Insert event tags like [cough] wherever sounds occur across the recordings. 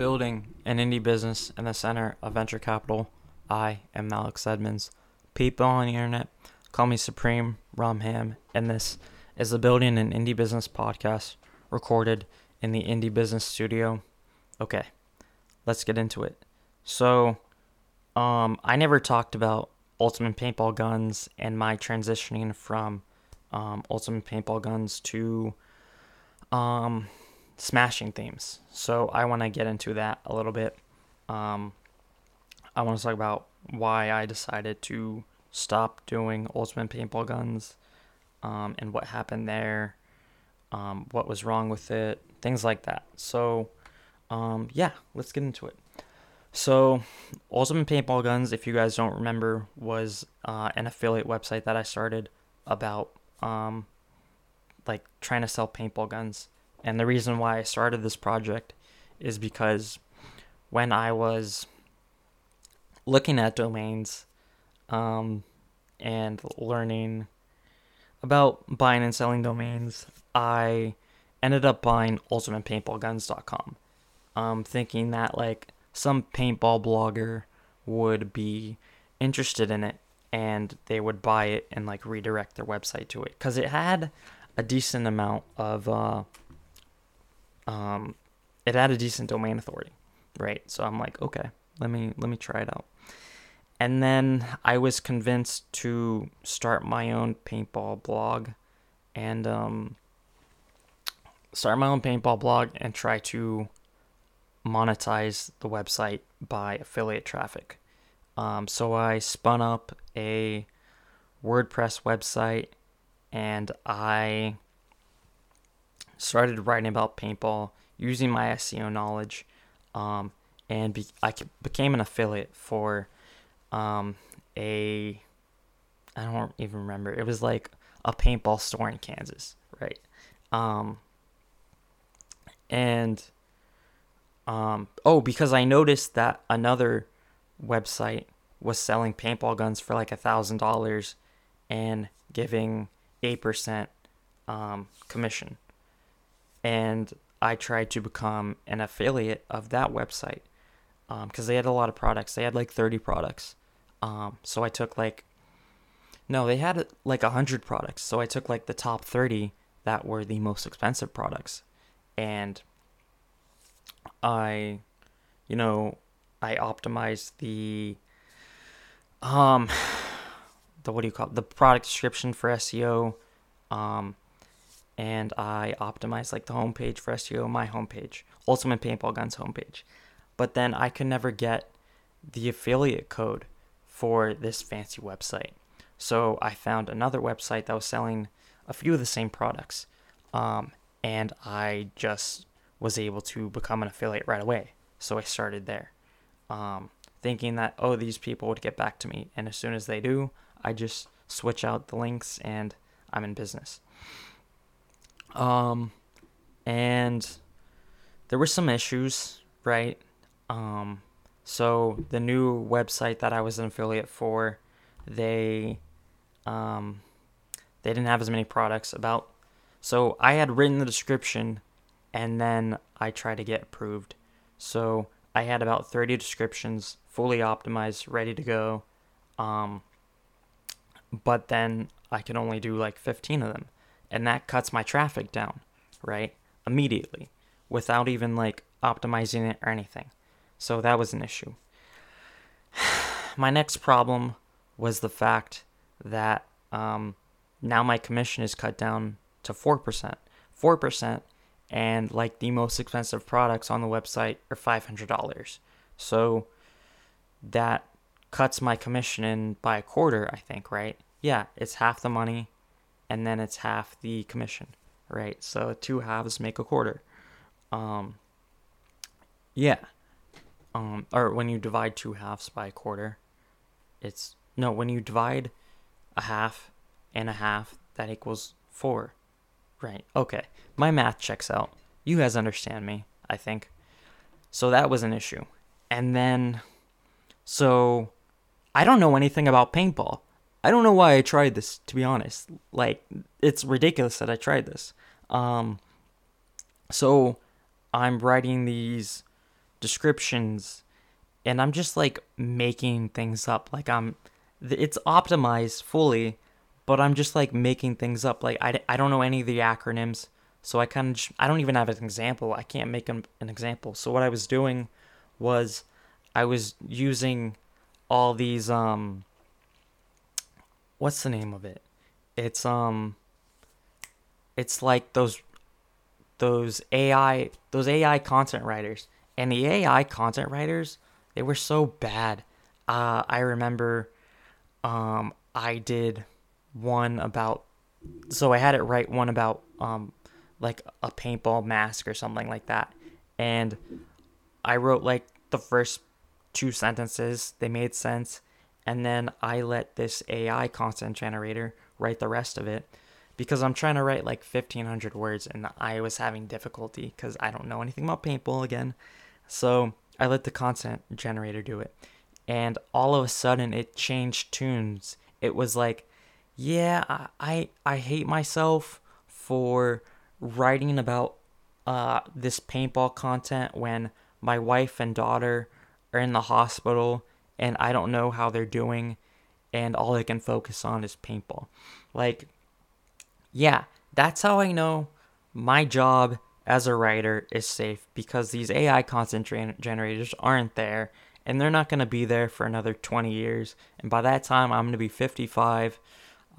Building an indie business in the center of venture capital. I am Alex Edmonds. People on the internet call me Supreme Ramham, and this is the Building an Indie Business podcast recorded in the Indie Business Studio. Okay, let's get into it. So, um, I never talked about Ultimate Paintball Guns and my transitioning from um, Ultimate Paintball Guns to um, smashing themes. So I want to get into that a little bit. Um, I want to talk about why I decided to stop doing Ultimate Paintball Guns um, and what happened there, um, what was wrong with it, things like that. So, um, yeah, let's get into it. So, Ultimate Paintball Guns, if you guys don't remember, was uh, an affiliate website that I started about um, like trying to sell paintball guns. And the reason why I started this project is because when I was looking at domains um, and learning about buying and selling domains, I ended up buying ultimatepaintballguns.com, um, thinking that like some paintball blogger would be interested in it and they would buy it and like redirect their website to it. Because it had a decent amount of uh, um, it had a decent domain authority, right? So I'm like, okay, let me let me try it out. And then I was convinced to start my own paintball blog and um, start my own paintball blog and try to monetize the website by affiliate traffic. Um, so I spun up a WordPress website and I started writing about paintball using my SEO knowledge, um, and be- I became an affiliate for um, a I don't even remember. It was like a paintball store in Kansas, right? Um, and um, oh, because I noticed that another website was selling paintball guns for like a thousand dollars and giving eight percent um, commission and I tried to become an affiliate of that website because um, they had a lot of products. They had like 30 products. Um, so I took like, no, they had like 100 products. So I took like the top 30 that were the most expensive products. And I, you know, I optimized the, um, [sighs] the, what do you call it? The product description for SEO. Um, and I optimized like the homepage for SEO, my homepage, Ultimate Paintball Guns homepage. But then I could never get the affiliate code for this fancy website. So I found another website that was selling a few of the same products. Um, and I just was able to become an affiliate right away. So I started there, um, thinking that, oh, these people would get back to me. And as soon as they do, I just switch out the links and I'm in business. Um, and there were some issues, right? Um, so the new website that I was an affiliate for, they, um, they didn't have as many products about. So I had written the description, and then I tried to get approved. So I had about 30 descriptions, fully optimized, ready to go. Um, but then I could only do like 15 of them and that cuts my traffic down, right? Immediately without even like optimizing it or anything. So that was an issue. [sighs] my next problem was the fact that um, now my commission is cut down to 4%. 4%, and like the most expensive products on the website are $500. So that cuts my commission in by a quarter, I think, right? Yeah, it's half the money and then it's half the commission, right? So two halves make a quarter. Um, yeah. Um, or when you divide two halves by a quarter, it's no, when you divide a half and a half, that equals four. Right. Okay. My math checks out. You guys understand me, I think. So that was an issue. And then, so I don't know anything about paintball. I don't know why I tried this, to be honest. Like, it's ridiculous that I tried this. Um, so I'm writing these descriptions, and I'm just like making things up. Like I'm, it's optimized fully, but I'm just like making things up. Like I, I don't know any of the acronyms, so I kind of I don't even have an example. I can't make an, an example. So what I was doing was I was using all these um what's the name of it? It's um it's like those those AI those AI content writers. And the AI content writers, they were so bad. Uh I remember um I did one about so I had it write one about um like a paintball mask or something like that. And I wrote like the first two sentences, they made sense, and then I let this AI content generator write the rest of it because I'm trying to write like 1500 words and I was having difficulty because I don't know anything about paintball again. So I let the content generator do it. And all of a sudden it changed tunes. It was like, yeah, I I, I hate myself for writing about uh, this paintball content when my wife and daughter are in the hospital and I don't know how they're doing and all I can focus on is paintball. Like yeah, that's how I know my job as a writer is safe because these AI content generators aren't there and they're not going to be there for another 20 years. And by that time, I'm going to be 55.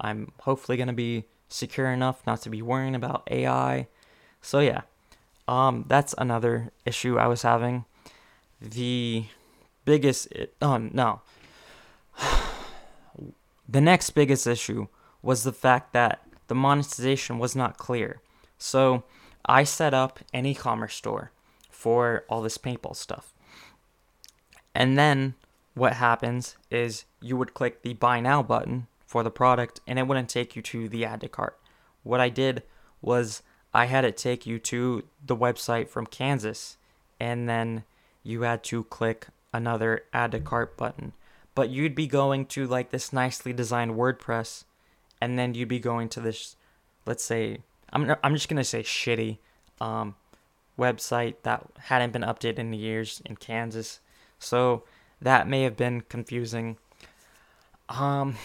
I'm hopefully going to be secure enough not to be worrying about AI. So yeah, um, that's another issue I was having. The biggest, oh no, [sighs] the next biggest issue was the fact that the monetization was not clear. So I set up an e-commerce store for all this paintball stuff. And then what happens is you would click the buy now button for the product and it wouldn't take you to the add to cart. What I did was I had it take you to the website from Kansas and then you had to click another add to cart button. But you'd be going to like this nicely designed WordPress and then you'd be going to this let's say I'm I'm just to say shitty um, website that hadn't been updated in years in Kansas. So that may have been confusing. Um,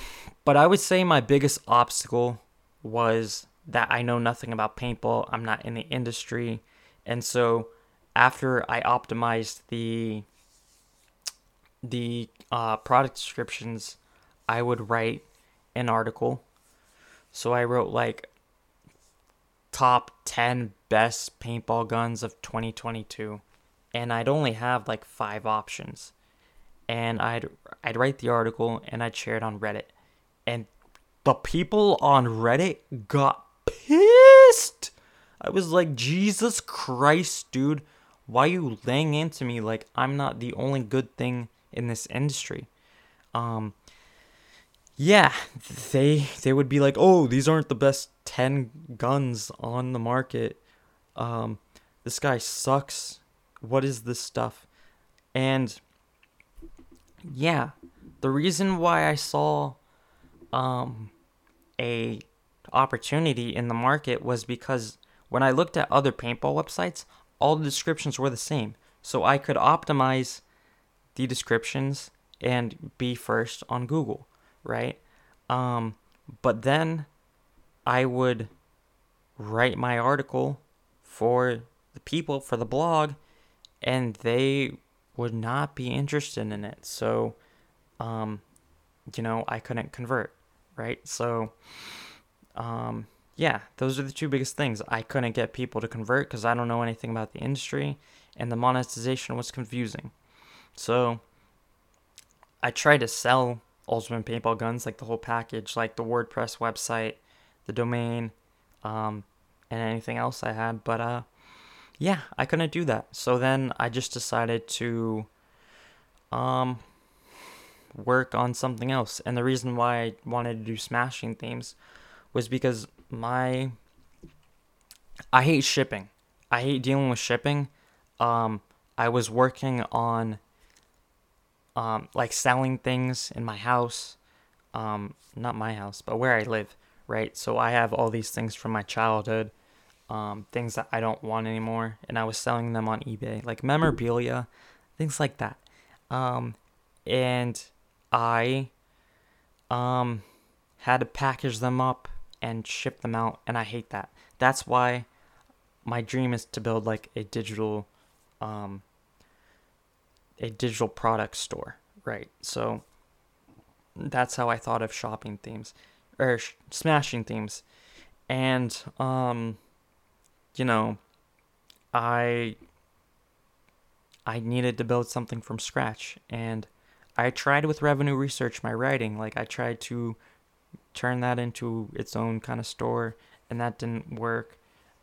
but I would say my biggest obstacle was that I know nothing about paintball. I'm not in the industry. And so after I optimized the the uh, product descriptions, I would write an article. So I wrote like top 10 best paintball guns of 2022 and I'd only have like 5 options. And I'd I'd write the article and I'd share it on Reddit. And the people on Reddit got pissed. I was like, Jesus Christ, dude. Why you laying into me like I'm not the only good thing in this industry? Um, yeah, they they would be like, oh, these aren't the best ten guns on the market. Um, this guy sucks. What is this stuff? And yeah, the reason why I saw um a opportunity in the market was because when I looked at other paintball websites, all the descriptions were the same. So I could optimize the descriptions and be first on Google, right? Um, but then I would write my article for the people, for the blog, and they would not be interested in it. So, um, you know, I couldn't convert, right? So, um, yeah, those are the two biggest things. I couldn't get people to convert because I don't know anything about the industry, and the monetization was confusing. So I tried to sell Ultimate Paintball Guns, like the whole package, like the WordPress website, the domain, um, and anything else I had, but uh, yeah, I couldn't do that. So then I just decided to um, work on something else. And the reason why I wanted to do smashing themes was because my I hate shipping. I hate dealing with shipping. Um, I was working on um, like selling things in my house. Um, not my house, but where I live, right? So I have all these things from my childhood. um, things that I don't want anymore, and I was selling them on eBay, like memorabilia, things like that. Um, and I um, had to package them up and ship them out, and I hate that. That's why my dream is to build like a digital, um, a digital product store, right? So that's how I thought of shopping themes or sh- smashing themes, and um, you know, I I needed to build something from scratch, and I tried with revenue research my writing. Like I tried to turn that into its own kind of store, and that didn't work.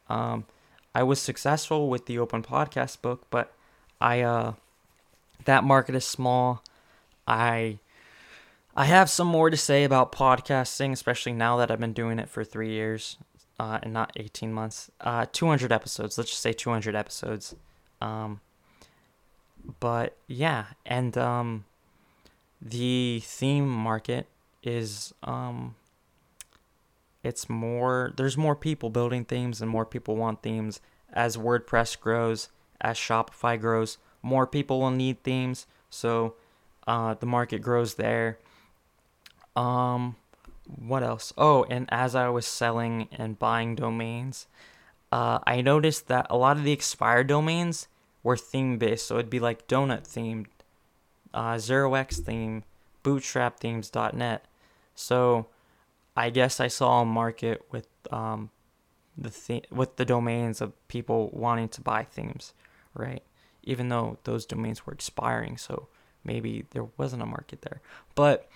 Um, I was successful with the open podcast book, but I uh, that market is small. I I have some more to say about podcasting, especially now that I've been doing it for three years uh, and not 18 months. Uh, 200 episodes. Let's just say 200 episodes. Um, but yeah, and um, the theme market is um, it's more. There's more people building themes, and more people want themes. As WordPress grows, as Shopify grows, more people will need themes. So uh, the market grows there. Um, what else? Oh, and as I was selling and buying domains, uh, I noticed that a lot of the expired domains were theme based. So it'd be like donut themed, uh, zero x theme, bootstrap themes.net. So I guess I saw a market with um, the th- with the domains of people wanting to buy themes, right? Even though those domains were expiring, so maybe there wasn't a market there. But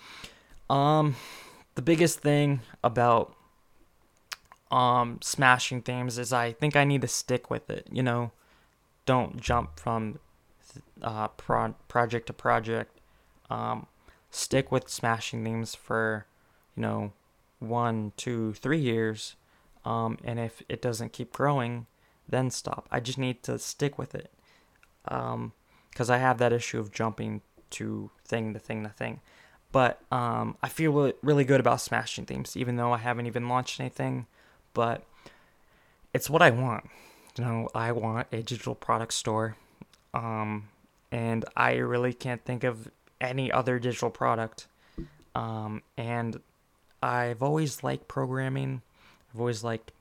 um, the biggest thing about um smashing themes is I think I need to stick with it. You know, don't jump from uh pro- project to project. Um, stick with smashing themes for you know one, two, three years. Um, and if it doesn't keep growing, then stop. I just need to stick with it. Um, because I have that issue of jumping to thing to thing to thing. But um, I feel really good about smashing themes, even though I haven't even launched anything. But it's what I want. You know, I want a digital product store. Um, and I really can't think of any other digital product. Um, and I've always liked programming. I've always liked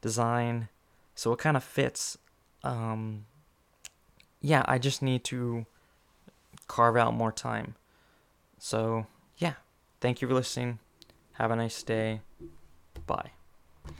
design. So it kind of fits. Um, yeah, I just need to carve out more time. So, yeah. Thank you for listening. Have a nice day. Bye.